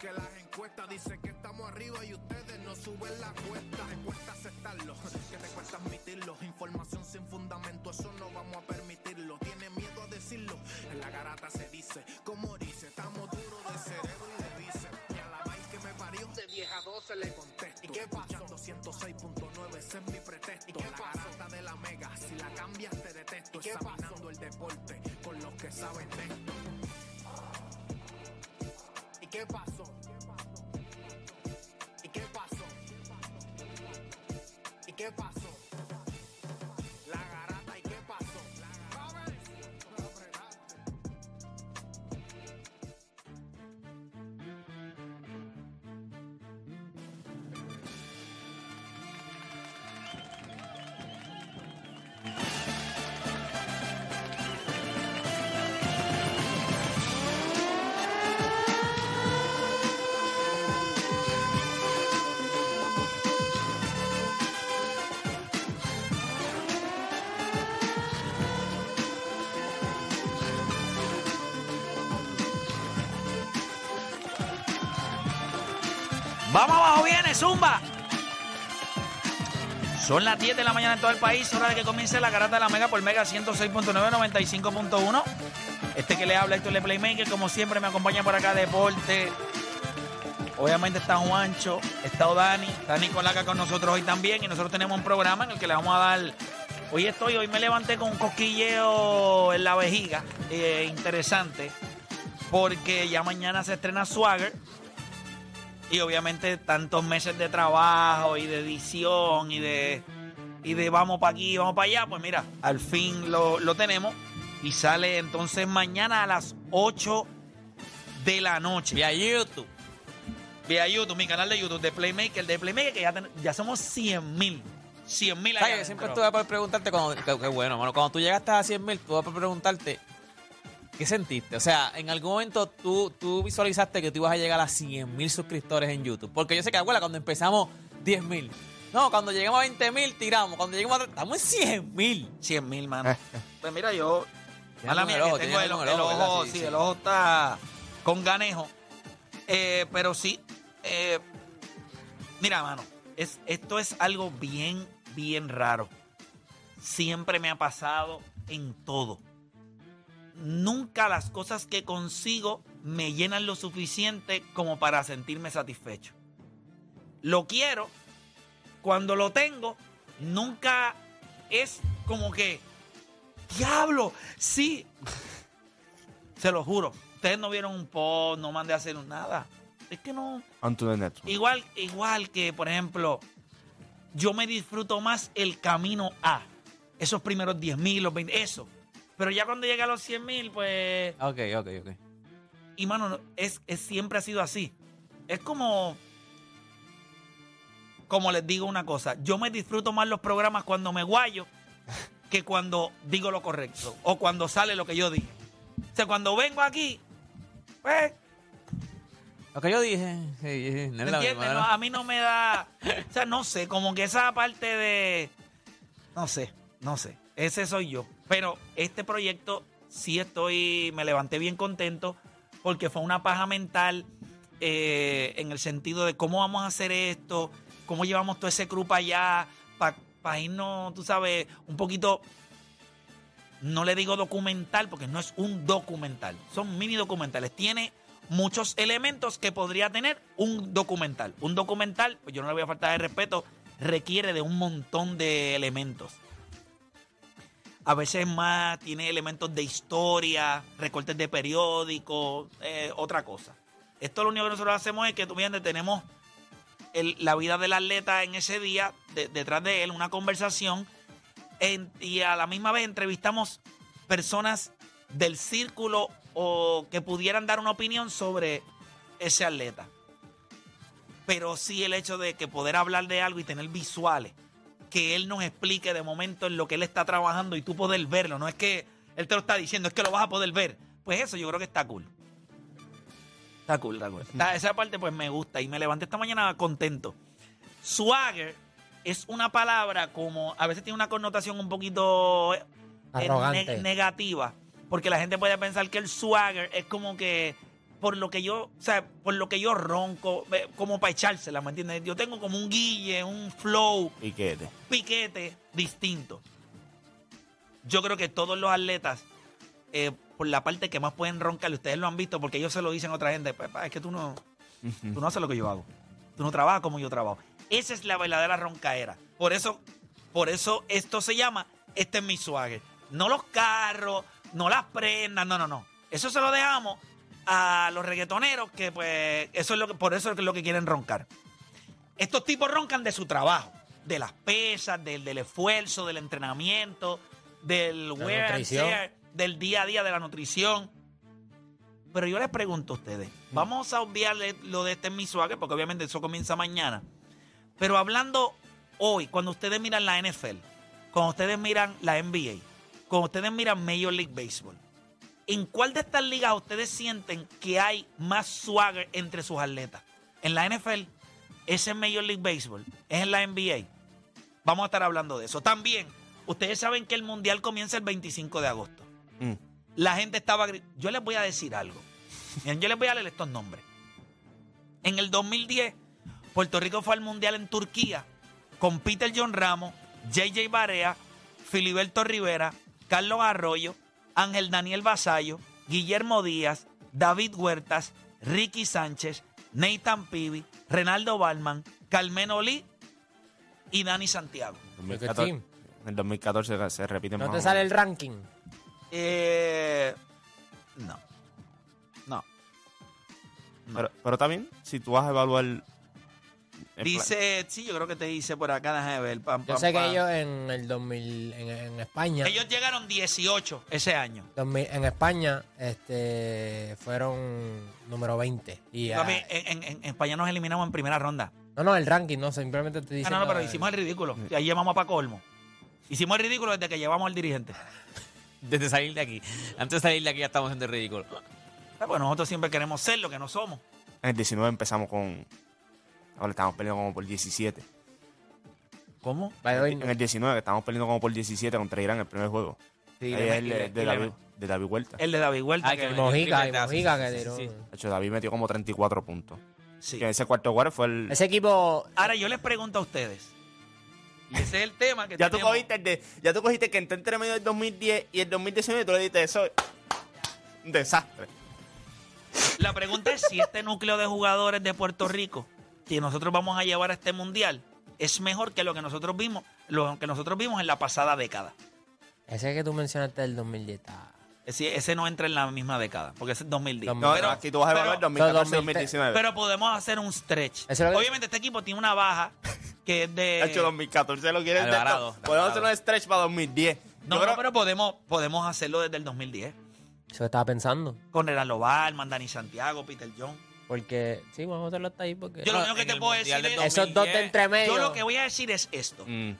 Que las encuestas dicen que estamos arriba y ustedes no suben la cuesta. Te cuesta aceptarlo, que te cuesta admitirlo. Información sin fundamento, eso no vamos a permitirlo. Tiene miedo a decirlo, en la garata se dice. Como dice, estamos duros de cerebro y de bíceps. Y a la maíz que me parió, de vieja 12 le contesto. ¿Y qué pasó? 106.9, ese es mi pretexto. ¿Y qué la garata de la mega, si la cambias te detesto. Examinando el deporte con los que saben de esto. ¿Y qué pasó? Qué? Vamos abajo, viene, zumba. Son las 10 de la mañana en todo el país, hora de que comience la garata de la Mega por Mega 106.9, 95.1. Este que le habla, Héctor Le Playmaker, como siempre me acompaña por acá Deporte. Obviamente está Juancho, está Dani, está Nicolaca con nosotros hoy también y nosotros tenemos un programa en el que le vamos a dar... Hoy estoy, hoy me levanté con un cosquilleo en la vejiga, eh, interesante, porque ya mañana se estrena Swagger, y obviamente tantos meses de trabajo y de edición y de, y de vamos para aquí, vamos para allá, pues mira, al fin lo, lo tenemos y sale entonces mañana a las 8 de la noche. Vía YouTube. Vía YouTube, mi canal de YouTube de Playmaker, de Playmaker, que ya, ten- ya somos 100 mil. 100 mil siempre estuve por preguntarte, cuando, qué, qué bueno, mano, cuando tú llegaste a 100 mil, tuve por preguntarte, ¿qué sentiste? O sea, en algún momento tú, tú visualizaste que tú ibas a llegar a 100 mil suscriptores en YouTube. Porque yo sé que, abuela, cuando empezamos 10 mil. No, cuando llegamos a 20 mil, tiramos. Cuando llegamos a... Estamos en 100 mil. 100 mil, mano. pues mira, yo. Mala con mía, el ojo, que tengo el, con el ojo, ojo. Sí, sí, sí. el ojo está con ganejo. Eh, pero sí, eh, mira, mano, es, esto es algo bien, bien raro. Siempre me ha pasado en todo. Nunca las cosas que consigo me llenan lo suficiente como para sentirme satisfecho. Lo quiero, cuando lo tengo, nunca es como que, diablo, sí. Se lo juro. Ustedes no vieron un post, no mandé a hacer nada. Es que no. Igual, igual que, por ejemplo, yo me disfruto más el camino a esos primeros 10 mil, los 20, eso. Pero ya cuando llega a los 100 mil, pues. Ok, ok, ok. Y mano, no, es, es- siempre ha sido así. Es como. Como les digo una cosa, yo me disfruto más los programas cuando me guayo que cuando digo lo correcto o cuando sale lo que yo dije. O sea, cuando vengo aquí, pues, Lo que yo dije, sí, sí, no ¿me es la a mí no me da. O sea, no sé, como que esa parte de. No sé, no sé. Ese soy yo. Pero este proyecto sí estoy. Me levanté bien contento porque fue una paja mental eh, en el sentido de cómo vamos a hacer esto, cómo llevamos todo ese grupo allá para irnos, tú sabes, un poquito. No le digo documental porque no es un documental, son mini documentales. Tiene muchos elementos que podría tener un documental. Un documental, pues yo no le voy a faltar de respeto, requiere de un montón de elementos. A veces más tiene elementos de historia, recortes de periódicos, eh, otra cosa. Esto lo único que nosotros hacemos es que tú tenemos la vida del atleta en ese día, de- detrás de él, una conversación, y a la misma vez entrevistamos personas del círculo o que pudieran dar una opinión sobre ese atleta. Pero sí el hecho de que poder hablar de algo y tener visuales, que él nos explique de momento en lo que él está trabajando y tú poder verlo, no es que él te lo está diciendo, es que lo vas a poder ver. Pues eso yo creo que está cool. Está cool, está cool. Está- esa parte pues me gusta y me levanté esta mañana contento. Swagger es una palabra como a veces tiene una connotación un poquito eh, Arrogante. ne- negativa, porque la gente puede pensar que el swagger es como que por lo que yo, o sea, por lo que yo ronco, eh, como para echársela, ¿me entiendes? Yo tengo como un guille, un flow, Piquete. piquete distinto. Yo creo que todos los atletas, eh, por la parte que más pueden roncar, ustedes lo han visto porque ellos se lo dicen a otra gente, "Papá, es que tú no, tú no haces lo que yo hago. Tú no trabajas como yo trabajo. Esa es la verdadera roncaera. Por eso, por eso esto se llama, este es mi swagger. No los carros, no las prendas, no, no, no. Eso se lo dejamos a los reggaetoneros que pues eso es lo que, por eso es lo que quieren roncar. Estos tipos roncan de su trabajo, de las pesas, del, del esfuerzo, del entrenamiento, del wear and tear, del día a día de la nutrición. Pero yo les pregunto a ustedes, vamos a obviarle lo de este mi swagger, porque obviamente eso comienza mañana. Pero hablando hoy, cuando ustedes miran la NFL, cuando ustedes miran la NBA, cuando ustedes miran Major League Baseball, ¿en cuál de estas ligas ustedes sienten que hay más swagger entre sus atletas? ¿En la NFL? ¿Es en Major League Baseball? ¿Es en la NBA? Vamos a estar hablando de eso. También, ustedes saben que el Mundial comienza el 25 de agosto. Mm. La gente estaba... Yo les voy a decir algo. Miren, yo les voy a leer estos nombres. En el 2010, Puerto Rico fue al Mundial en Turquía con Peter John Ramos, JJ Barea, Filiberto Rivera, Carlos Arroyo, Ángel Daniel Basayo, Guillermo Díaz, David Huertas, Ricky Sánchez, Nathan Pibi, Renaldo Balman, Carmelo Lee y Dani Santiago. 2014, team? en el 2014 se repite ¿No te sale el ranking? Eh, no. No. Pero, pero también, si tú vas a evaluar. Dice, sí, yo creo que te dice por acá, déjame ver. pam, Yo pam, sé que pam. ellos en el 2000, en, en España, Ellos llegaron 18 ese año. 2000 en España, este, fueron número 20. Y, ah, Papi, en, en- en España nos eliminamos en primera ronda. no, no, el ranking, no, simplemente te Ah, dicen. no, no, pero hicimos el ridículo. Y ahí llevamos para colmo. Hicimos el ridículo desde que llevamos al dirigente. Desde salir de aquí. Antes de salir de aquí ya estamos haciendo el ridículo. Ah, Pues nosotros siempre queremos ser lo que no somos. En el 19 empezamos con. Ahora estamos peleando como por 17. ¿Cómo? En el 19, estamos peleando como por 17 contra Irán el primer juego. Sí, Ahí es el de, David, de David Huerta. El de David Huerta. Ay, que- que- Mojica, tripletazo, Mojica que sí, tiró. sí. De hecho, David metió como 34 puntos. sí. Que ese cuarto cuarto fue el. Ese equipo, Ahora yo les pregunto a ustedes. Y ese es el tema que Ya tú, cogiste el de, ya tú cogiste que entró entre medio del 2010 y el 2019 y tú le diste eso. Un desastre. La pregunta es si este núcleo de jugadores de Puerto Rico que nosotros vamos a llevar a este mundial es mejor que lo que nosotros vimos, lo que nosotros vimos en la pasada década. ese que tú mencionaste del 2010, está- Ese, ese no entra en la misma década, porque ese es 2010. No, pero, aquí tú vas a evaluar pero- 2014 pero 2019. pero podemos hacer un stretch. Es que- Obviamente este equipo tiene una baja que es de... De hecho, 2014 lo quieres de Alvarado. Podemos Alvarado. hacer un stretch para 2010. no, Yo creo- no, pero podemos, podemos hacerlo desde el 2010. Eso estaba pensando. Con Renaldo Balman, Dani Santiago, Peter John. Porque, sí, vamos a hacerlo hasta ahí porque... Yo lo único que en te el puedo Mundial decir del es... Esos dos de 2010. entre medio. Yo lo que voy a decir es esto. Mm.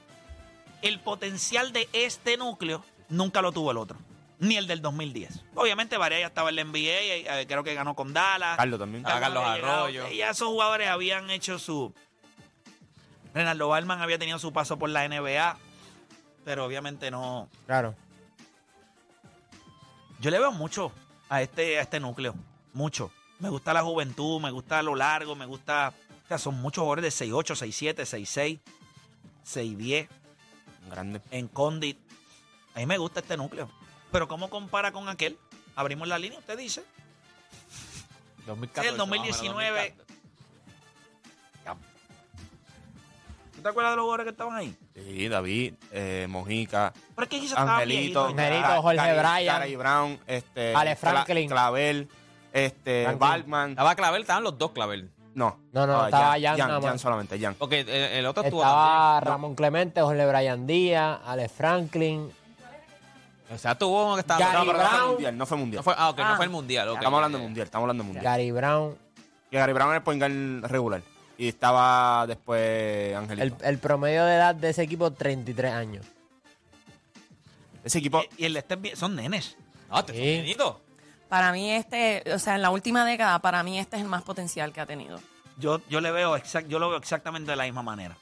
el potencial de este núcleo nunca lo tuvo el otro. Ni el del 2010. Obviamente, Varea ya estaba en la NBA, eh, creo que ganó con Dallas. Carlos también. Ah, Carlos había llegado, Arroyo. eh, Ya esos jugadores habían hecho su. Renaldo Balman había tenido su paso por la NBA, pero obviamente no. Claro. Yo le veo mucho a este, a este núcleo. Mucho. Me gusta la juventud, me gusta lo largo, me gusta. O sea, son muchos jugadores de 6'8, 6'7, 6'6, 6'10 Grande. en Condit. A mí me gusta este núcleo. Pero ¿cómo compara con aquel? Abrimos la línea, usted dice. 2014, el 2019. más o menos, ¿Tú te acuerdas de los jugadores que estaban ahí? Sí, David, eh, Mojica, Pero es que Angelito. Angelito, Jorge Bryan. Brown, este, Ale Cla- Franklin. Clavel, este. Balman. Estaba Clavel, estaban los dos Clavel. No, No, no, estaba Jan Jan, nada más. Jan solamente, Jan. Porque el, el otro estuvo Estaba también. Ramón Clemente, Jorge Brian Díaz, Alex Franklin. O sea, tuvo uno que estaba. Gary No, pero no fue Brown. mundial, no fue mundial. No fue, ah, ok, Ah. no fue el mundial. ok. estamos hablando de mundial, estamos hablando de mundial. Gary Brown. Y Gary Brown era el point guard regular. Y estaba después El, Angelito. el promedio de edad de ese equipo, 33 años. Ese equipo, Y el este es bien- son nenes. No, te Sí. fue bienito. Para mí este, o sea, en la última década, para mí este es el más potencial que ha tenido. Yo, yo le veo exact, yo lo veo exactamente de la misma manera.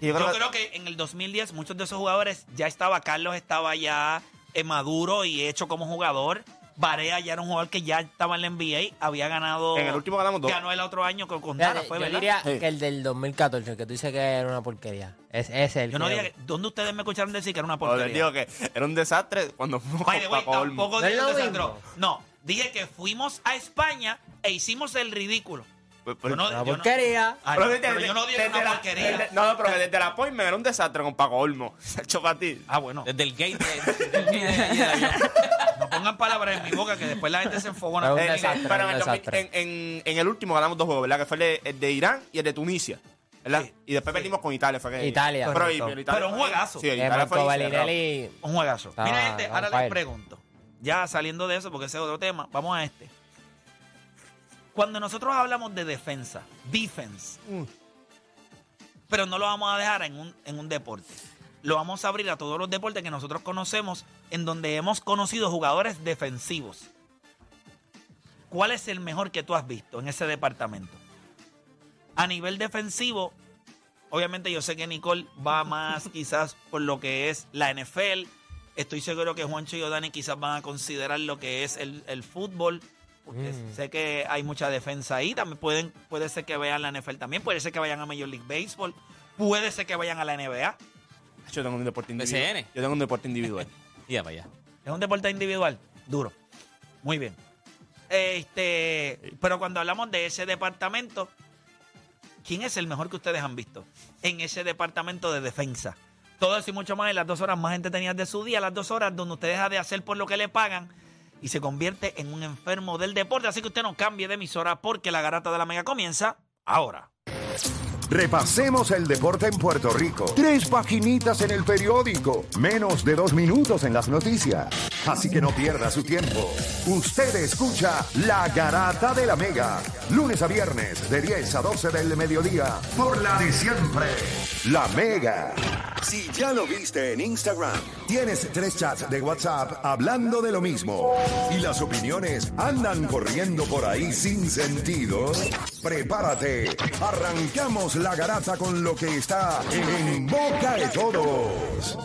y yo Yo creo que- creo que en el 2010 muchos de esos jugadores ya estaba, Carlos estaba ya eh, maduro y hecho como jugador. Barea ya era un jugador que ya estaba en la NBA, había ganado. En el último ganamos dos. Ganó el otro año con, con Dallas, fue, yo ¿verdad? diría Sí. que el del 2014, el que tú dices que era una porquería. Es, es el Yo no ¿Dónde ustedes me escucharon decir que era una O les porquería? digo que era un desastre cuando fuimos By the con way, Paco Olmo. tampoco No dije lo un desastre. No, dije que fuimos a España e hicimos el ridículo. Pues- pues- Yo no- Una yo no- porquería. Ah, Pero no, desde- pero yo no dije desde una la- porquería. desde- no, no, pero desde la appointment era un desastre con Paco Olmo. Se ha hecho para ti. Ah, bueno. Desde el gate. No pongan palabras en mi boca que después la gente se enfogona. Es un Eh, en un el, 2000 desastre. en, en- en el último ganamos dos juegos, ¿verdad? Que fue el de, el de Irán y el de Tunisia. ¿Verdad? Sí. Y después perdimos con Italia. Fue que, Italia. Pero, Correcto. pero Italia Pero un juegazo. Sí, Italia fue Un juegazo. Mira, gente, ahora les pregunto. Ya saliendo de eso, porque ese es otro tema, vamos a este. Cuando nosotros hablamos de defensa, defense, pero no lo vamos a dejar en un, en un deporte. Lo vamos a abrir a todos los deportes que nosotros conocemos, en donde hemos conocido jugadores defensivos. ¿Cuál es el mejor que tú has visto en ese departamento? A nivel defensivo, obviamente yo sé que Nicole va más quizás por lo que es la NFL. Estoy seguro que Juancho y Dani quizás van a considerar lo que es el, el fútbol. Porque Mm. sé que hay mucha defensa ahí. También pueden, puede ser que vean la NFL también. Puede ser que vayan a Major League Baseball. Puede ser que vayan a la NBA. Yo tengo un deporte individual. BCN. Yo tengo un deporte individual. Y ya para allá. Es un deporte individual. Duro. Muy bien. Este, pero cuando hablamos de ese departamento, ¿quién es el mejor que ustedes han visto en ese departamento de defensa? Todo eso y mucho más en las dos horas más entretenidas de su día, las dos horas donde usted deja de hacer por lo que le pagan y se convierte en un enfermo del deporte. Así que usted no cambie de emisora porque la garata de la mega comienza ahora. Repasemos el deporte en Puerto Rico. Tres paginitas en el periódico. Menos de dos minutos en las noticias. Así que no pierda su tiempo. Usted escucha La Garata de la Mega. Lunes a viernes de 10 a 12 del mediodía. Por la de siempre. La Mega. Si ya lo viste en Instagram, tienes tres chats de WhatsApp hablando de lo mismo. Y las opiniones andan corriendo por ahí sin sentido. Prepárate. Arrancamos la garata con lo que está en boca de todos.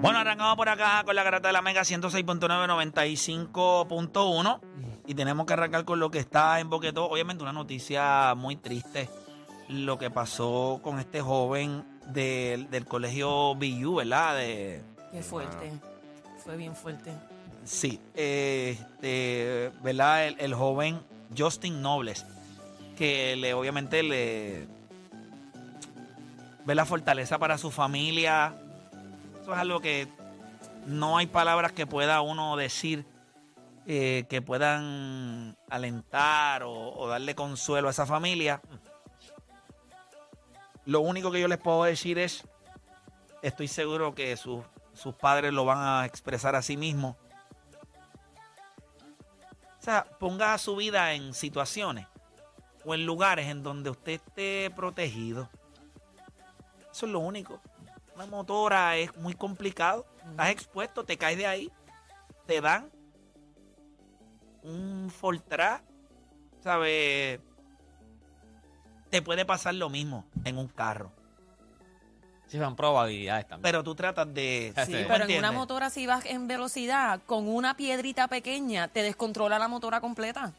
Bueno, arrancamos por acá con la garata de la Mega 106.9, 95.1. Y tenemos que arrancar con lo que está en Boquetó. Obviamente una noticia muy triste. Lo que pasó con este joven del, del colegio BU, ¿verdad? De, Qué fuerte. Fue bien fuerte. Sí, este, ¿verdad? El, joven Justin Nobles. Que le, obviamente le ve la fortaleza para su familia. Eso es algo que no hay palabras que pueda uno decir eh, que puedan alentar o, o darle consuelo a esa familia. Lo único que yo les puedo decir es, estoy seguro que sus, sus padres lo van a expresar a sí mismos. O sea, ponga su vida en situaciones o en lugares en donde usted esté protegido. Eso es lo único. Una motora es muy complicado. Estás expuesto, te caes de ahí, te dan un Fortra, ¿sabes? Te puede pasar lo mismo en un carro. Sí, son probabilidades también. Pero tú tratas de. Sí, ¿tú Sí, me pero en una motora si vas en velocidad con una piedrita pequeña te descontrola la motora completa.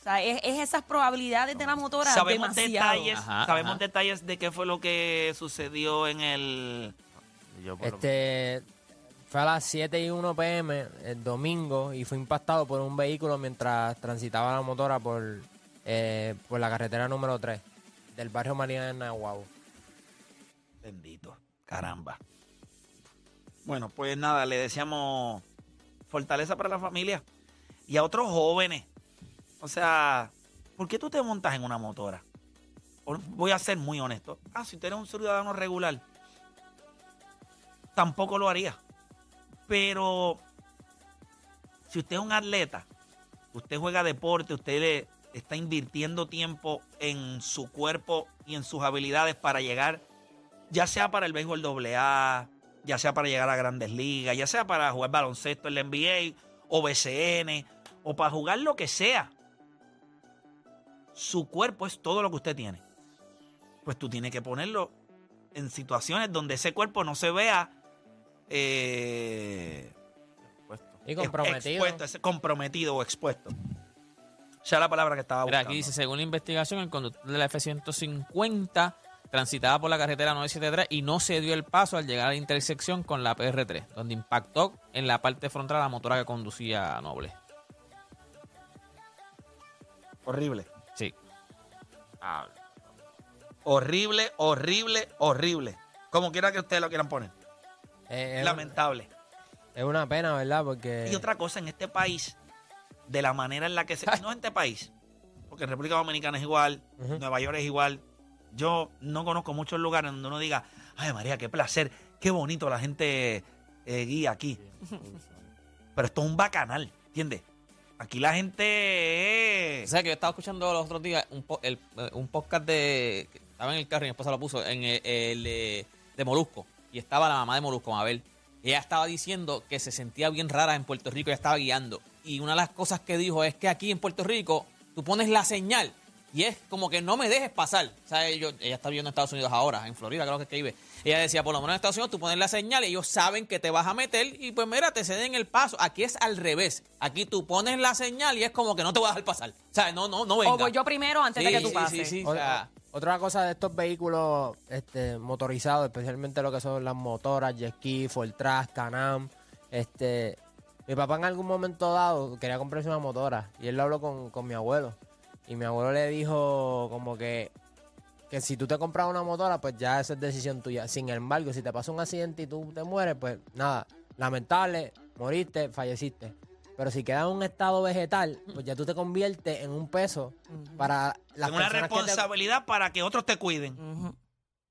O sea, es, es esas probabilidades de la motora Sabemos demasiado. detalles, Ajá, sabemos ajá. detalles de qué fue lo que sucedió en el. Yo por Este fue a las 7 y 1 pm el domingo y fue impactado por un vehículo mientras transitaba la motora por, eh, por la carretera número 3 del barrio María de Nahuatl. Bendito. Caramba. Bueno, pues nada, le deseamos fortaleza para la familia y a otros jóvenes. O sea, ¿por qué tú te montas en una motora? Voy a ser muy honesto. Ah, si usted eres un ciudadano regular, tampoco lo haría. Pero si usted es un atleta, usted juega deporte, usted le está invirtiendo tiempo en su cuerpo y en sus habilidades para llegar, ya sea para el béisbol AA, ya sea para llegar a grandes ligas, ya sea para jugar baloncesto en la NBA o BCN, o para jugar lo que sea. Su cuerpo es todo lo que usted tiene. Pues tú tienes que ponerlo en situaciones donde ese cuerpo no se vea eh, Y comprometido. expuesto, comprometido o expuesto. Ya la palabra que estaba Mira, buscando. aquí dice, según la investigación, el conductor de la F-150 transitaba por la carretera 973 y no se dio el paso al llegar a la intersección con la PR3, donde impactó en la parte frontal a la motora que conducía Noble. Horrible. Sí. Horrible, horrible, horrible. Como quiera que ustedes lo quieran poner. Eh, Lamentable. es una pena, ¿verdad? Porque Y otra cosa, en este país, de la manera en la que se... No en este país, porque en República Dominicana es igual. Nueva York es igual. Yo no conozco muchos lugares donde uno diga, ay María, qué placer, qué bonito la gente eh, guía aquí. Pero esto es un bacanal, ¿entiendes? Aquí la gente... O sea, que yo estaba escuchando los otros días un, eh, un podcast de... Estaba en el carro y mi esposa lo puso, en el, de Molusco. Y estaba la mamá de Molusco, Mabel. Ella estaba diciendo que se sentía bien rara en Puerto Rico, ella estaba guiando. Y una de las cosas que dijo es que aquí en Puerto Rico tú pones la señal y es como que no me dejes pasar. O sea, yo- ella está viviendo en Estados Unidos ahora, en Florida creo que es que vive. Ella decía, por lo menos en Estados Unidos tú pones la señal y ellos saben que te vas a meter y pues mira, te ceden el paso. Aquí es al revés. Aquí tú pones la señal y es como que no te voy a dejar pasar. O sea, no, no, no venga. O voy yo primero antes de que tú sí, pases. sí, sí. O- O sea, Otra cosa de estos vehículos este, motorizados, especialmente lo que son las motoras, jet ski, Fortran, Canam, este, mi papá en algún momento dado quería comprarse una motora y él lo habló con, con mi abuelo y mi abuelo le dijo como que que si tú te compras una motora, pues ya esa es decisión tuya. Sin embargo, si te pasa un accidente y tú te mueres, pues nada, lamentable, moriste, falleciste. Pero si quedas en un estado vegetal, pues ya tú te conviertes en un peso para las una personas que te- responsabilidad para que otros te cuiden.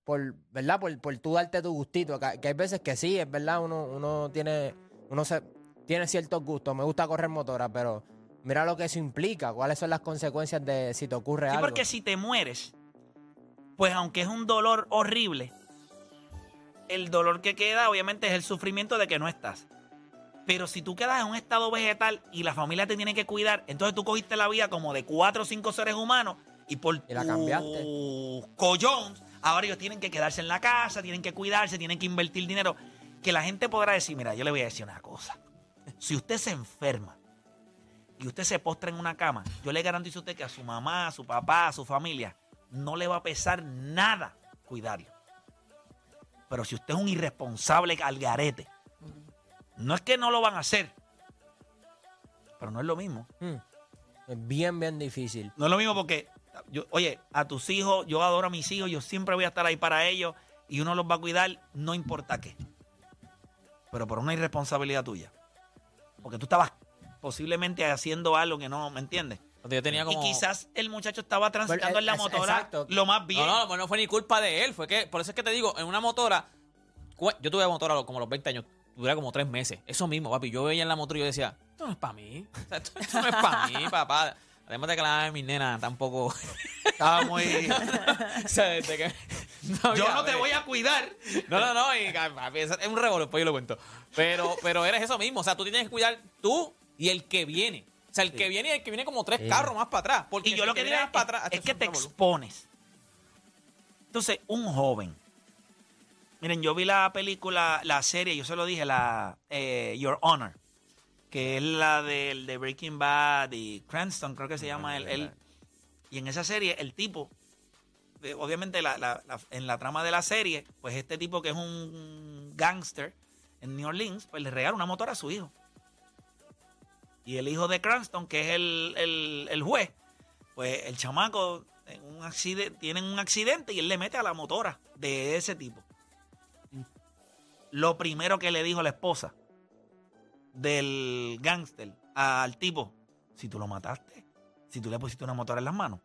Por, ¿verdad? Por, por tú darte tu gustito. Que, que hay veces que sí, es verdad, uno, uno tiene, uno se, tiene ciertos gustos. Me gusta correr motora, pero mira lo que eso implica. ¿Cuáles son las consecuencias de si te ocurre Sí, algo? porque si te mueres, pues aunque es un dolor horrible, el dolor que queda obviamente es el sufrimiento de que no estás. Pero si tú quedas en un estado vegetal y la familia te tiene que cuidar, entonces tú cogiste la vida como de cuatro o cinco seres humanos y por Y la cambiaste. collón, ahora ellos tienen que quedarse en la casa, tienen que cuidarse, tienen que invertir dinero. Que la gente podrá decir, mira, yo le voy a decir una cosa. Si usted se enferma y usted se postra en una cama, yo le garantizo a usted que a su mamá, a su papá, a su familia, no le va a pesar nada cuidarlo. Pero si usted es un irresponsable al garete, no es que no lo van a hacer, pero no es lo mismo. Mm. Es bien, bien difícil. No es lo mismo porque, yo, oye, a tus hijos, yo adoro a mis hijos, yo siempre voy a estar ahí para ellos y uno los va a cuidar, no importa qué. Pero por una irresponsabilidad tuya. Porque tú estabas posiblemente haciendo algo que no, ¿me entiendes? yo tenía como... Y quizás el muchacho estaba transitando Bueno, en la es- motora exacto. lo más bien. No, no, pues no fue ni culpa de él. Fue que, por eso es que te digo, en una motora, yo tuve motora como a los 20 años, duré como tres meses. Eso mismo, papi. Yo veía en la motora y yo decía, esto no es para mí. O sea, esto, esto no es para mí, papá. Además de que la de mi nena tampoco. Estaba muy. o sea, desde que. yo no te voy a cuidar. No, no, no, y, papi, es un revolver, pues yo lo cuento. Pero, pero eres eso mismo, o sea, tú tienes que cuidar tú y el que viene. O sea, el que viene y el que viene como tres Sí. carros más para atrás. Porque Y yo lo que digo más para es, atrás, es que te expones. Entonces, un joven. Miren, yo vi la película, la serie, yo se lo dije, la eh, Your Honor, que es la del de Breaking Bad y Cranston, creo que se llama él. Y en esa serie, el tipo, eh, obviamente la- la- la- en la trama de la serie, pues este tipo que es un gangster en New Orleans, pues le regala una motora a su hijo. Y el hijo de Cranston, que es el, el- el juez, pues el chamaco en un accidente, un accidente y él le mete a la motora de ese tipo. Lo primero que le dijo la esposa del gángster al tipo, si tú lo mataste, si tú le pusiste una motora en las manos.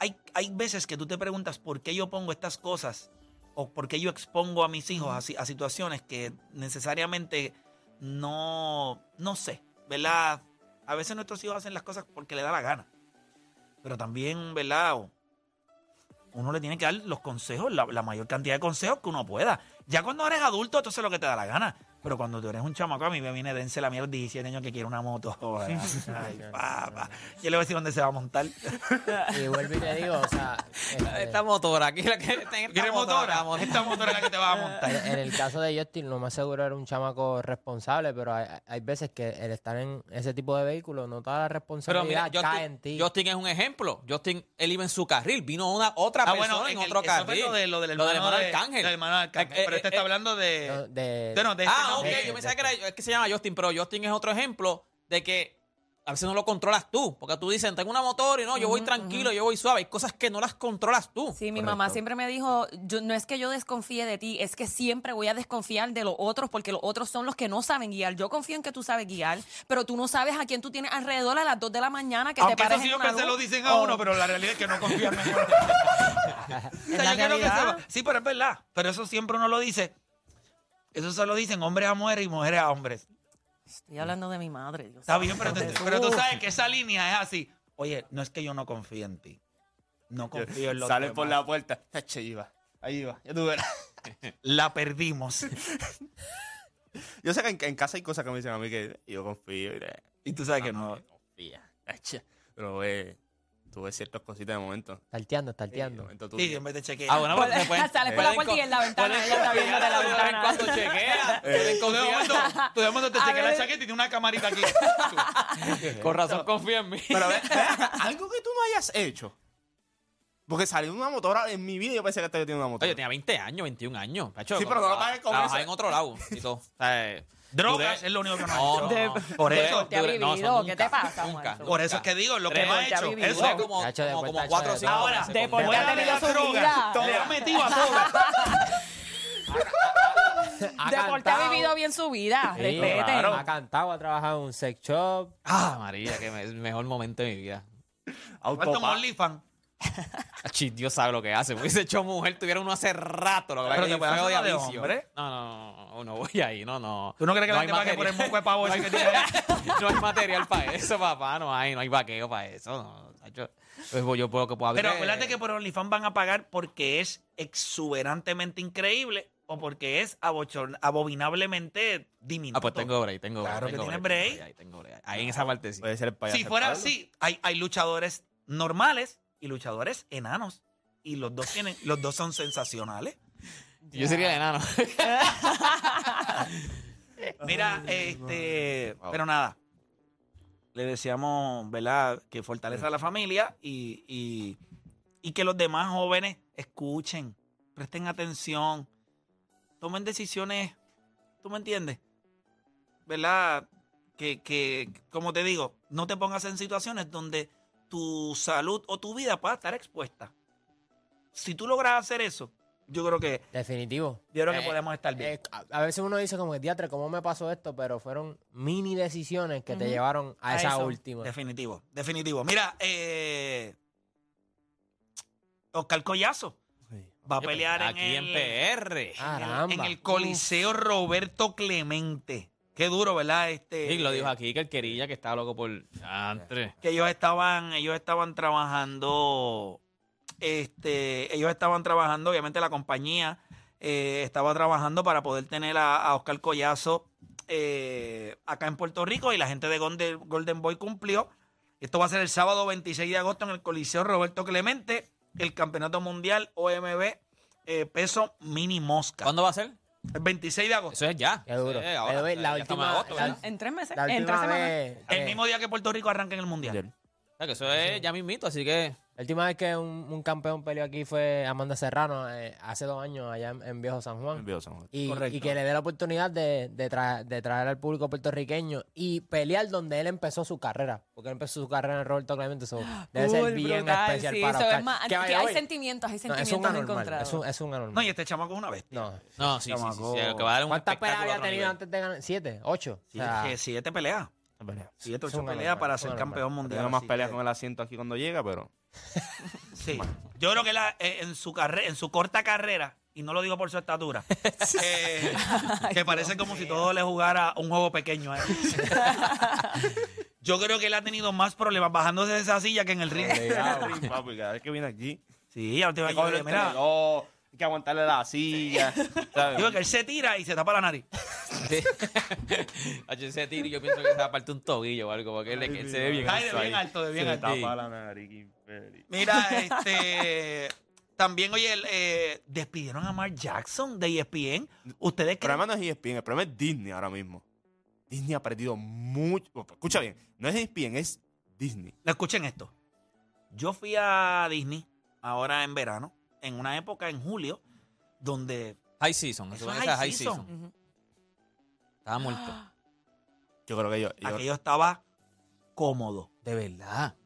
Hay, hay veces que tú te preguntas por qué yo pongo estas cosas o por qué yo expongo a mis hijos a, a situaciones que necesariamente no, no sé, ¿verdad? A veces nuestros hijos hacen las cosas porque le da la gana. Pero también, ¿verdad? Uno le tiene que dar los consejos, la, la mayor cantidad de consejos que uno pueda. Ya cuando eres adulto, entonces es lo que te da la gana. Pero cuando tú eres un chamaco, a mí me viene dense la mierda 17 años que quiere una moto. Ay, papá. Yo le voy a decir dónde se va a montar. Y vuelvo y te digo, o sea, este, Esta motora aquí, la que esta ¿Quieres motora? la Esta motora es la que te va a montar. en, el caso de Justin, lo más seguro era un chamaco responsable, pero hay, hay veces que el estar en ese tipo de vehículo, no toda la Pero responsabilidad mira, cae en Justin, ti. Justin es un ejemplo. Justin, él iba en su carril, vino una otra Ah, persona bueno, en, en el- otro eso fue carril. lo, de, lo del Lo hermano, del de- Arcángel. del hermano de Arcángel. Eh, pero eh, este está eh, hablando No, de... de- de este Ah, no, ok, yo pensaba que era es que se llama Justin, pero Justin es otro ejemplo de que a veces no lo controlas tú, porque tú dices, tengo una motor y no, yo voy tranquilo, yo voy suave, hay cosas que no las controlas tú. Sí, mi mamá siempre me dijo, yo, no es que yo desconfíe de ti, es que siempre voy a desconfiar de los otros porque los otros son los que no saben guiar. Yo confío en que tú sabes guiar, pero tú no sabes a quién tú tienes alrededor a las 2 de la mañana que Aunque te eso pares sí en siempre una se lo dicen a uno, pero la realidad es que no confían en. O En sea, la yo quiero que realidad. sepa- Sí, pero es verdad. Pero eso siempre uno lo dice. Eso se lo dicen hombres a mujeres y mujeres a hombres. Estoy hablando de mi madre. Dios Está bien, pero, te- tú sabes que esa línea es así. Oye, no es que yo no confíe en ti. No confío en los Sale por la puerta. Tache, ahí va. Ahí va. Ya tú verás. La perdimos. Yo sé que en, en casa hay cosas que me dicen a mí que yo confío. Y, de- y tú sabes que no. confía. Tache. Pero eh, tuve ciertas cositas de momento. Talteando. momento tú. Sí, en vez de chequear. Ah, bueno, porque se pueden- Sale por la puerta y en la ventana, ella está viendo de la ventana. Cuando chequea, pueden Tú de momento, te A chequeas la ver. chaqueta y tiene una camarita aquí. Con razón confía en mí. Pero ve, ve acá, algo que tú no hayas hecho. Porque salió una motora en mi vida y yo pensé que yo tenía una motora. Oye, yo tenía 20 años, 21 años. Pacho, Sí, pero no lo pagues con eso. en otro lado y todo. O sea, eh, Drogas duré- es lo único que no ha No, hecho. no. Por eso. ¿Te ha duré- no, vivido? ¿Qué te pasa, Nunca. Por eso es que digo, lo que no ha hecho. vivido. Eso Duré como, de como, como cuatro o cinco Ahora, meses de con por droga. qué ha tenido la su droga. vida. Le ha metido a todas. Ha Deporte ha vivido bien su vida. Sí, Respeten. claro. Ha cantado, ha trabajado en un sex shop. Ah, María, que me- es el mejor momento de mi vida. Un OnlyFans. Achi, Dios sabe lo que hace. Hubiese hecho mujer, tuviera uno hace rato. Lo que Pero te que feo hacer de hombre. No, no, no, no voy ahí, no, no. ¿Tú no crees que la hay gente por el material. moco de pavo que tiene? no hay material para eso, papá. No hay, no hay vaqueo para eso. No, Tacho. Pues yo puedo que puedo. Pero acuérdate que por OnlyFans van a pagar porque es exuberantemente increíble o porque es abochorn- abominablemente diminuto. Ah, pues tengo break, tengo break. Claro que tengo tienes break. break. Ahí tengo break. Ahí en esa parte sí. Puede ser el payaso. Si fuera así, hay, hay luchadores normales y luchadores enanos. Y los dos tienen, los dos son sensacionales. Yo sería el enano. Mira, este, pero nada. Le deseamos, ¿verdad? Que fortaleza a la familia y, y, y que los demás jóvenes escuchen, presten atención, tomen decisiones, ¿tú me entiendes? ¿Verdad? Que, que, como te digo, no te pongas en situaciones donde tu salud o tu vida pueda estar expuesta. Si tú logras hacer eso, yo creo que, Definitivo. yo creo que Eh, podemos estar bien. Eh, a, veces uno dice como que, diatre, ¿cómo me pasó esto? Pero fueron mini decisiones que te llevaron a, A esa eso, última. Definitivo, definitivo. Mira, eh, Oscar Collazo va a pelear en Aquí en el, PR. en el- Caramba. en el Coliseo Roberto Clemente. Qué duro, ¿verdad? Este, Sí, lo dijo aquí que el querilla que estaba loco por. Que ellos estaban, ellos estaban trabajando, este, ellos estaban trabajando, obviamente la compañía eh, estaba trabajando para poder tener a, a Oscar Collazo eh, acá en Puerto Rico y la gente de Golden, Golden Boy cumplió. Esto va a ser el sábado 26 de agosto en el Coliseo Roberto Clemente, el Campeonato Mundial OMB eh, peso mini mosca. ¿Cuándo va a ser? El 26 de agosto. Eso es ya. Qué duro. Eh, ahora, way, la ya estamos en última- agosto, la-. En tres meses. La en tres última semanas. vez, El eh, mismo día que Puerto Rico arranca en el Mundial. O sea, que eso es ya mismito, así que. La última vez que un, un campeón peleó aquí fue Amanda Serrano, eh, hace dos años allá en, en Viejo San Juan. Envío, San Juan. Y, que le dé la oportunidad de, de, tra- de traer al público puertorriqueño y pelear donde él empezó su carrera. Porque él empezó su carrera en Roberto Clemente. so, debe ser Cool, bien brutal, especial sí, para es más- Que hay sentimientos, hay no, es un sentimientos anormal. encontrados. Es un, es un anormal. No, y este chamaco es una bestia. No. No, sí, sí, sí, sí, Chamaco. que va a dar un ¿Cuántas peleas había tenido nivel. antes de ganar? ¿Siete? ¿Ocho? O sea, siete peleas. Siete, Es ocho peleas anormal, para ser campeón mundial. Tiene más peleas que- con el asiento aquí cuando llega, pero. Sí. Yo creo que la- eh, en su carrera, en su corta carrera, y no lo digo por su estatura, eh, que parece como si todo le jugara un juego pequeño a él. Yo creo que él ha tenido más problemas bajándose de esa silla que en el ring. Papi, cada vez que viene aquí. Sí, la última vez que yo Hay que aguantarle la silla. ¿sabes? Digo que él se tira y se tapa la nariz. Hacho, ese tiro, yo pienso que se va a partir un tobillo o algo, porque él, él se ve bien Cae de alto bien ahí. alto, de bien Se alto. tapa la nariz, qué infeliz. Mira, este. También, oye, el, eh, despidieron a Mark Jackson de ESPN. ¿Ustedes El creen? problema no es ESPN, el problema es Disney ahora mismo. Disney ha perdido mucho. Escucha bien, no es ESPN, es Disney. Escuchen esto. Yo fui a Disney ahora en verano, en una época en julio, donde High season, Eso es high high season. Estaba muerto. Yo creo que ellos. ellos- aquello estaba cómodo. De verdad.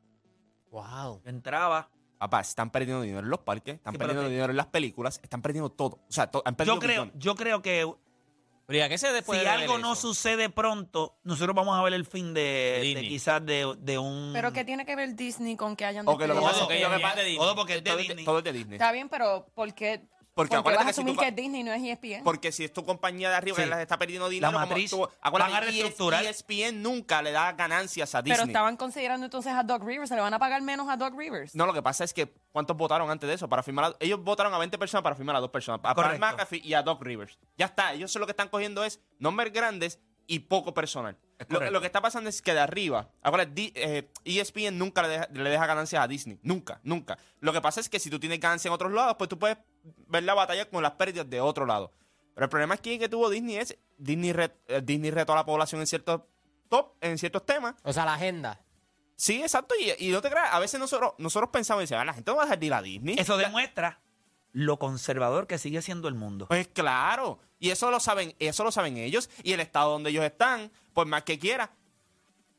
Wow. Yo entraba. Papá, están perdiendo dinero en los parques, están Sí, perdiendo dinero en las películas, están perdiendo todo. O sea, to- han perdido Yo creo, yo creo que Pero ya que se después si algo no eso? sucede pronto, nosotros vamos a ver el fin de, de Disney. quizás de, de un. Pero ¿qué tiene que ver Disney con que hayan lo que despedido? pasa es Ok, que lo que pasa- Disney. Todo porque es de todo, es de, Disney. todo es de Disney. Está bien, pero ¿por qué? Porque Porque acuérdate vas a que si tú asumir que es Disney no es E ESPN. Porque si es tu compañía de arriba Sí. que las está perdiendo dinero, como matriz, tú- acuérdate, van a ES- reestructurar. ESPN nunca le da ganancias a Disney. Pero estaban considerando entonces a Doc Rivers. ¿Se le van a pagar menos a Doc Rivers? No, lo que pasa es que ¿cuántos votaron antes de eso? Para firmar a- ellos votaron a 20 personas para firmar a dos personas, a Pat Correcto. McAfee y a Doc Rivers. Ya está, ellos lo que están cogiendo es nombres grandes y poco personal. Lo, que está pasando es que de arriba, ahora Di- eh, ESPN nunca le deja, le deja ganancias a Disney, nunca, nunca. Lo que pasa es que si tú tienes ganancias en otros lados, pues tú puedes ver la batalla con las pérdidas de otro lado. Pero el problema es que, que tuvo Disney es Disney, re- eh, Disney retó a la población en ciertos top, en ciertos temas. O sea, la agenda. Sí, exacto. Y, y no te creas, a veces nosotros, nosotros pensamos y decimos, "Ah, la gente no va a dejar de ir a Disney. Eso demuestra lo conservador que sigue siendo el mundo. Pues claro. Y eso lo saben, eso lo saben ellos. Y el estado donde ellos están, por más que quiera.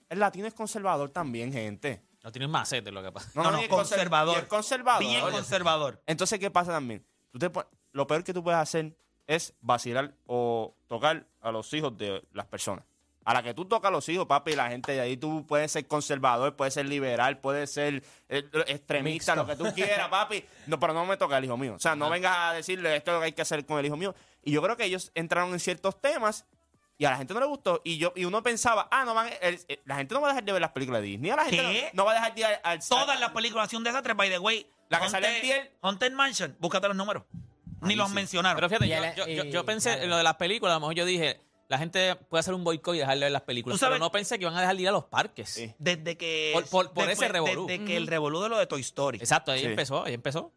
El latino es conservador también, gente. No tiene un macete lo que pasa. No, no, el conser- conservador. y el conservador. Bien conservador. Entonces, ¿qué pasa también? Tú te pon- lo peor que tú puedes hacer es vacilar o tocar a los hijos de las personas. A la que tú tocas a los hijos, papi, la gente de ahí, tú puedes ser conservador, puedes ser liberal, puedes ser eh, extremista, Mixto. lo que tú quieras, papi. No, pero no me toca el hijo mío. O sea, no vengas a decirle esto es lo que hay que hacer con el hijo mío. Y yo creo que ellos entraron en ciertos temas y a la gente no le gustó. Y yo y uno pensaba, ah, no van, el- el- la gente no va a dejar de ver las películas de Disney. A la gente ¿Qué? no, no va a dejar de ir al, al- Todas las películas un desastre, by the way. La que Haunted- sale en piel. Haunted Mansion, búscate los números. Ni los sí. mencionaron. Pero fíjate, Y yo, el- yo- yo- y- yo pensé claro. en lo de las películas, a lo mejor yo dije, la gente puede hacer un boicot y dejar de ver las películas. Tú sabes- Pero no pensé que iban a dejar de ir a los parques. Sí. desde que. Por- por- por después- ese revolú. Desde que el revolú de lo de Toy Story. Exacto, ahí Sí. empezó, ahí empezó.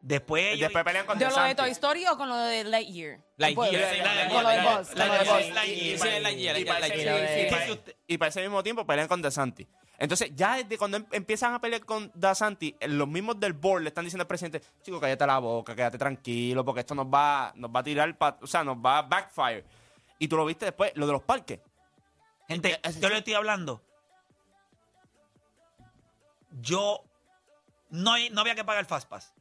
Después ellos. Después pelean con ¿De lo de DeSantis. Toy Story o con lo de Lightyear? Lightyear, con Lightyear, lo de Lightyear, Buzz. con lo de Lightyear, Buzz. Lightyear, Sí, sí, Lightyear, Y para ese- Lightyear. Sí, sí. que si usted- Y para ese mismo tiempo pelean con DeSantis. Entonces, ya desde cuando em- empiezan a pelear con DeSantis, eh, los mismos del board le están diciendo al presidente, chico, cállate la boca, quédate tranquilo, porque esto nos va, nos va a tirar, pa- o sea, nos va a backfire. Y tú lo viste después, lo de los parques. Gente, Eh, yo le estoy hablando. Yo. No, hay- no había que pagar Fast Pass.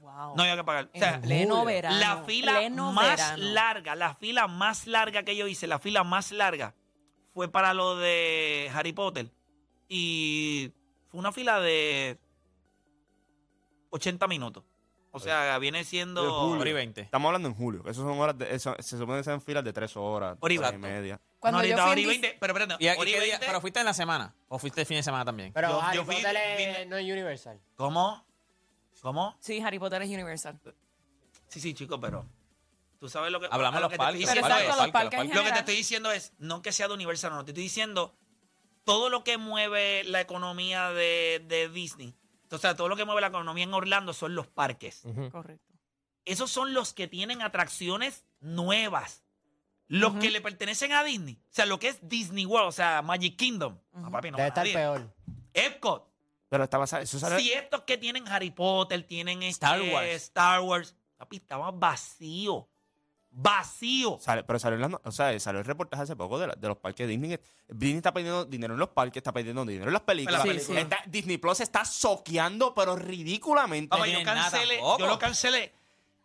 Wow. No había que pagar. O sea, en pleno verano. la fila pleno más verano. larga, la fila más larga que yo hice, la fila más larga, fue para lo de Harry Potter. Y fue una fila de 80 minutos. O sea, viene siendo... julio. Hora y 20. Estamos hablando en julio, eso son horas de, eso- se supone que sean filas de tres horas, Hora y media. Cuando no, yo ahorita fui hora y en 20, pero espérate, ¿Y, y hora y qué día? 20. ¿Pero fuiste en la semana? ¿O fuiste el fin de semana también? Pero Yo- Harry yo fui- Potter es- no es Universal. ¿Cómo? ¿Cómo? Sí, Harry Potter es Universal. Sí, sí, chico, pero... Tú sabes lo que... Hablamos de lo los que te estoy parques. Los parques Lo que te estoy diciendo es, no que sea de Universal, no, te estoy diciendo todo lo que mueve la economía de, de Disney. O sea, todo lo que mueve la economía en Orlando son los parques. Correcto. Esos son los que tienen atracciones nuevas. Los que le pertenecen a Disney. O sea, lo que es Disney World, o sea, Magic Kingdom. No, papi, no Debe estar nadie. peor. Epcot. Pero estaba, eso sale, Si estos que tienen Harry Potter, tienen este, Star Wars. Star Wars. Papi, estaba vacío. Vacío. sale- pero salió, no- o sea, salió el reportaje hace poco de, la- de los parques de Disney. Disney está perdiendo dinero en los parques, está perdiendo dinero en las películas. Sí, sí. Está- Disney Plus está soqueando, pero ridículamente. Yo cancelé, yo lo cancelé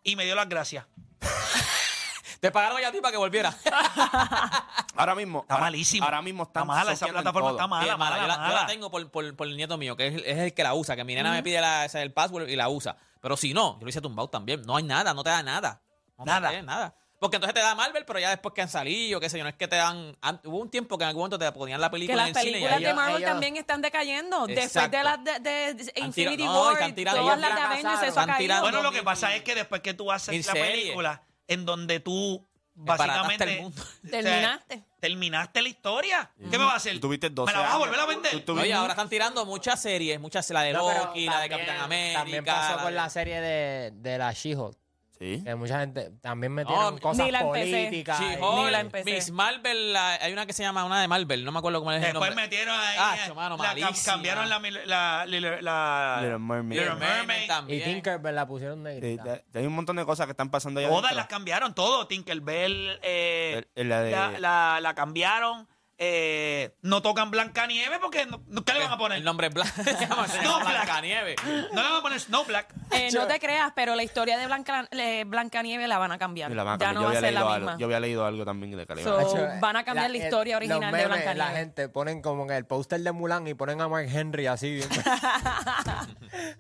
y me dio las gracias. Te pagaron ya a ti para que volviera. Ahora mismo. Está ahora- malísimo. Ahora mismo Está mala, esa plataforma está mala, mala. mala, Yo, la, yo mala. la tengo por, por- por el nieto mío, que es, el- es el que la usa, que mi nena me pide la, el password y la usa. Pero si no, yo lo hice tumbado también. No hay nada, no te da nada. No te Nada. da nada. Porque entonces te da Marvel, pero ya después que han salido, qué sé yo, no es que te dan... an- Hubo un tiempo que en algún momento te ponían la Que película las en el cine y películas de Marvel ellos- también están decayendo. Después Exacto. de las de, Infinity no, War, están tirando- todas las de. Avengers, eso ha Están tirando- caído. Bueno, lo que pasa es que después que tú haces la película en donde tú básicamente el mundo. o sea, Terminaste. terminaste la historia. ¿Qué me va a hacer? Tuviste 12 ¿Me la vas a volver a vender? Tú- tú- Oye, ahora están tirando muchas series, muchas, la de No, Loki, la de Capitán América. También pasó la con de- la serie de, de la She-Hulk. Sí. Que mucha gente también metieron No, cosas ni la empecé. políticas. y- She-Hulk, Ni la empecé. Miss Marvel, la- hay una que se llama una de Marvel, no me acuerdo cómo es el Después nombre. metieron ahí. Ah, eh, mano, la, malísima. cambiaron la, mil- la, la, la- Little Mermaid. Little Mermaid. Y también. Tinkerbell la pusieron Sí, negrita. de- de- hay un montón de cosas que están pasando allá Todas adentro. las cambiaron, todo. Tinkerbell eh, El- el- la de- la, la- la cambiaron. Eh, no tocan Blancanieves porque no, ¿qué le van a poner? El nombre es Blanca. Blancanieves. No le van a poner Snow Black. Eh, no te creas, pero la historia de Blanca, eh, Blancanieves la van a cambiar. Y la van a ya no yo, va a había ser la leído misma. algo, yo había leído algo también de calidad. So- van a cambiar la historia el- original los de memes, Blancanieves. La gente ponen como que el póster de Mulan y ponen a Mark Henry así.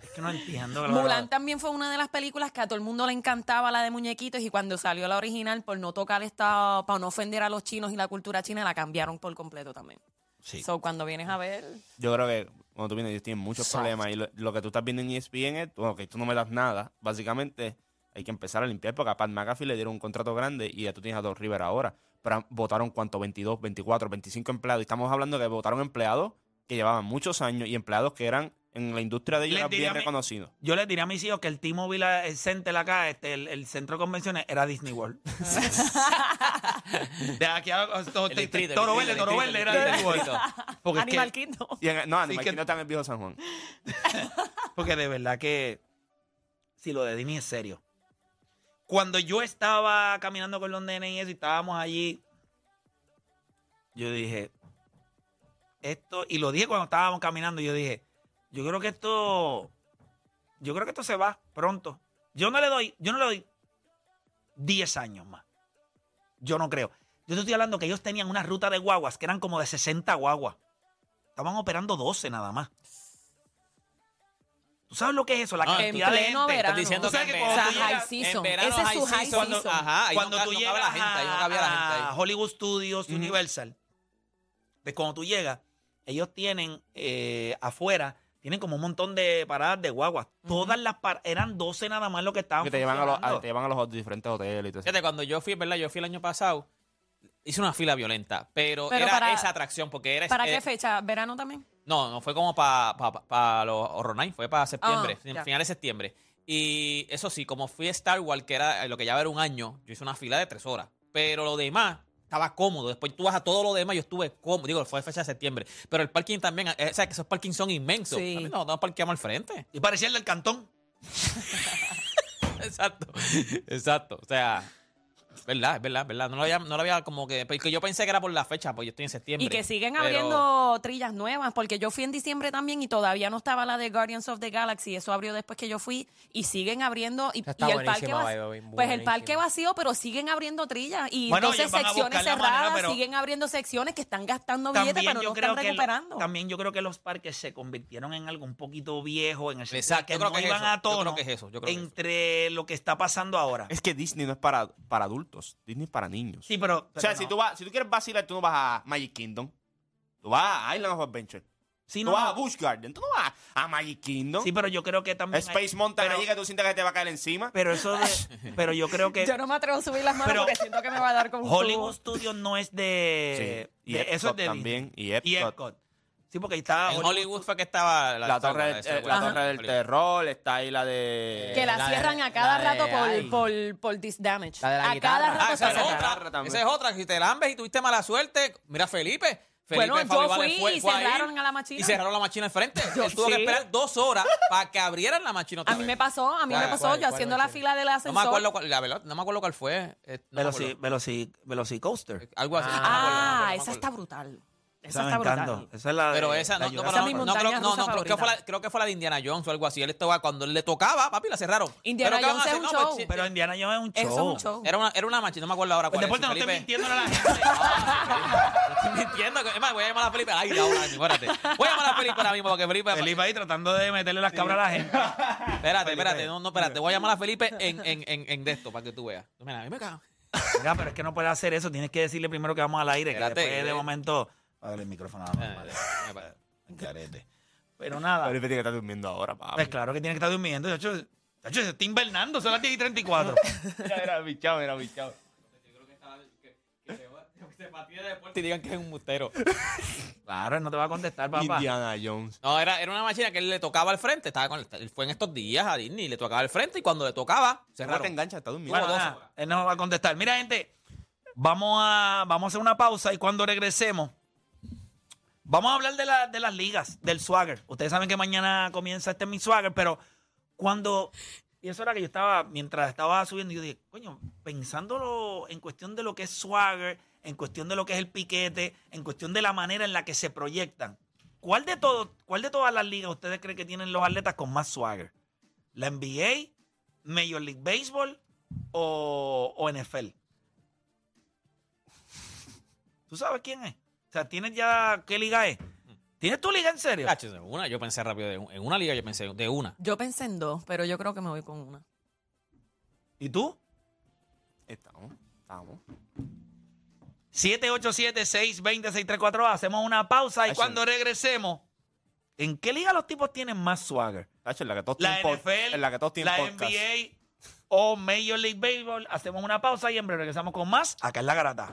Es que no entiendo. Mulan también fue una de las películas que a todo el mundo le encantaba, la de muñequitos, y cuando salió la original, por no tocar esta, para no ofender a los chinos y la cultura china, la cambiaron por completo también. Sí. So, cuando vienes a ver, Yo creo que cuando tú vienes, ellos tienen muchos Soft. problemas y lo, lo que tú estás viendo en ESPN es, bueno, que tú no me das nada. Básicamente, hay que empezar a limpiar porque a Pat McAfee le dieron un contrato grande y ya tú tienes a Dos River ahora. Pero votaron cuánto, 22, 24, 25 empleados. Y estamos hablando que votaron empleados que llevaban muchos años y empleados que eran en la industria de ellos diría bien reconocidos. Yo les diría a mis hijos que el T-Mobile el Center acá, este, el, el centro de convenciones, era Disney World. de aquí a to- El te- Toro Verde, Toro Verde era Disney World. Porque es Animal que, Kingdom. Y en- no, Animal Kingdom está en el viejo San Juan. porque de verdad que si lo de Disney es serio. Cuando yo estaba caminando con los nenes y eso, y estábamos allí, yo dije, esto, y lo dije cuando estábamos caminando, yo dije, yo creo que esto, yo creo que esto se va pronto. Yo no le doy, yo no le doy 10 años más. Yo no creo. Yo te estoy hablando que ellos tenían una ruta de guaguas que eran como de 60 guaguas. Estaban operando 12 nada más. ¿Tú sabes lo que es eso? La No, cantidad de gente. Estás diciendo Tú que que cuando O sea, tú verano, high llegas- season. en verano Ese es high su high season, season. Ajá, cuando no, tú no llegas la gente, ahí no cabía la gente a ahí. Hollywood Studios, Universal, de cuando tú llegas, ellos tienen eh, afuera, tienen como un montón de paradas de guaguas. Todas las paradas, eran 12 nada más lo que estaban Que te llevan, a los, a- te llevan a los diferentes hoteles y todo eso. Fíjate, cuando yo fui, ¿verdad? Yo fui el año pasado, hice una fila violenta, pero, Pero era para- esa atracción, porque era... ¿para eh, qué fecha? ¿Verano también? No, no fue como para pa, pa- pa los Horror Nights, fue para septiembre, Ah, fin- ya. finales de septiembre. Y eso sí, como fui a Star Wars, que era lo que ya era un año, yo hice una fila de tres horas. Pero lo demás estaba cómodo. Después tú vas a todo lo demás, yo estuve cómodo. Digo, fue fecha de septiembre. Pero el parking también, eh, o sea, que esos parkings son inmensos. Sí. No, no parqueamos al frente. Y parecía el del cantón. Exacto. Exacto. O sea, verdad, es verdad, es verdad. No lo había, no lo había como que. Porque yo pensé que era por la fecha, pues yo estoy en septiembre. Y que siguen Pero- abriendo trillas nuevas, porque yo fui en diciembre también y todavía no estaba la de Guardians of the Galaxy. Eso abrió después que yo fui y siguen abriendo. Y, Esa está y el parque buenísima, vac- by the way, Pues el parque vacío, pero siguen abriendo trillas. Y Bueno, entonces secciones manera, cerradas, pero- siguen abriendo secciones que están gastando billetes, pero no están recuperando. también yo creo que los parques se convirtieron en algo un poquito viejo en el sentido Exacto, que yo creo no que es iban eso, a yo creo que es eso, yo creo que es eso. entre lo que está pasando ahora. Es que Disney no es para, para adultos, Disney para niños. Sí, pero, o sea, si tú vas, si tú quieres vacilar, tú no vas a Magic Kingdom. Tú vas a Island of Adventure. Sí, tú no, vas no. a Busch Garden. Tú no vas a Magic Kingdom. Sí, pero yo creo que también hay- Space Mountain pero- allí que tú sientes que te va a caer encima. Pero eso de, pero yo creo que Yo no me atrevo a subir las manos Pero- porque siento que me va a dar con un Hollywood. Studios no es de, Sí, y de- Epcot eso es de también, Disney. y Epcot. Epcot. Sí, porque ahí está En Hollywood fue que estaba la, torre, eh, esa, la torre del terror, está ahí la de... Que la, La de- cierran a cada de- rato por, por, por this damage. La de la a guitarra. cada rato Ah, se esa es otra. Esa es otra. Si te lambes y tuviste mala suerte, mira Felipe. Felipe Bueno, Fabio yo y cerraron a la machina. Y cerraron la machina al frente. Yo Él tuvo que sí. esperar dos horas para que abrieran la machina otra A mí me pasó, a mí ¿Cuál, me pasó, cuál, yo cuál haciendo la fila del No ascensor. me acuerdo cuál, la verdad, no me acuerdo cuál fue. eh, no Veloci, Velocicoaster. Algo así. no no Ah, no esa está brutal. Esa está brutal. Esa es la de- Pero esa, la no, no, llorona. Esa es no, mi no, creo, no, rusa no, creo que, fue la, creo que fue la de Indiana Jones o algo así. Él estaba, cuando él le tocaba, papi, la cerraron. Indiana Pero ¿qué van a Jones es un No, pues, show. Pero Indiana Jones es un show. Eso es un show. Era una, era una machina, no me acuerdo ahora cuál después es. no Felipe- mintiendo a la gente. No estoy mintiendo. Es más, voy a llamar a Felipe. Ay, ahora mismo, espérate. Voy a llamar a Felipe ahora mismo porque Felipe. Felipe ahí tratando de meterle las cabras a la gente. Espérate, espérate. No, no, espérate. Voy a llamar a Felipe en, en, en, en de esto para que tú veas. Mira, a mí me cago. Mira, pero es que no puedes hacer eso. Tienes que decirle primero que vamos al aire. Espérate, que después de eh. momento. Dale el micrófono. a la mamá, en carete. Pero nada. Ahorita que está durmiendo ahora, papi. Pues claro que tiene que estar durmiendo. De hecho, de hecho, se está invernando. Son las 10 y 34. Mira, era bichado, era bichado. Y digan que es un mustero. claro, él no te va a contestar, papá. Indiana Jones. No, era, era una máquina que él le tocaba al frente. Estaba con, él fue en estos días a Disney, le tocaba al frente y cuando le tocaba, ¿Cómo cerraron. te engancha? Está durmiendo. Bueno, nada, él no va a contestar. Mira, gente, vamos a, vamos a hacer una pausa y cuando regresemos, vamos a hablar de, la- de las ligas, del swagger. Ustedes saben que mañana comienza este mi swagger, pero cuando. Y eso era que yo estaba, mientras estaba subiendo, yo dije, coño, pensándolo en cuestión de lo que es swagger, en cuestión de lo que es el piquete, en cuestión de la manera en la que se proyectan. ¿Cuál de todo, cuál de todas las ligas ustedes creen que tienen los atletas con más swagger? ¿La NBA, Major League Baseball o, o NFL? ¿Tú sabes quién es? O sea, ¿tienes ya qué liga es? ¿Tienes tu liga en serio? Una, yo pensé rápido, de un- en una liga yo pensé de una. Yo pensé en dos, pero yo creo que me voy con una. ¿Y tú? Estamos, estamos. 787-620-634. Hacemos una pausa y Ay, cuando regresemos, ¿en qué liga los tipos tienen más swagger? Tacho, en la que todos ¿La tienen pod- NFL, en la que todos tienen la podcast. NBA o Major League Baseball? Hacemos una pausa y en breve regresamos con más acá en La Garata.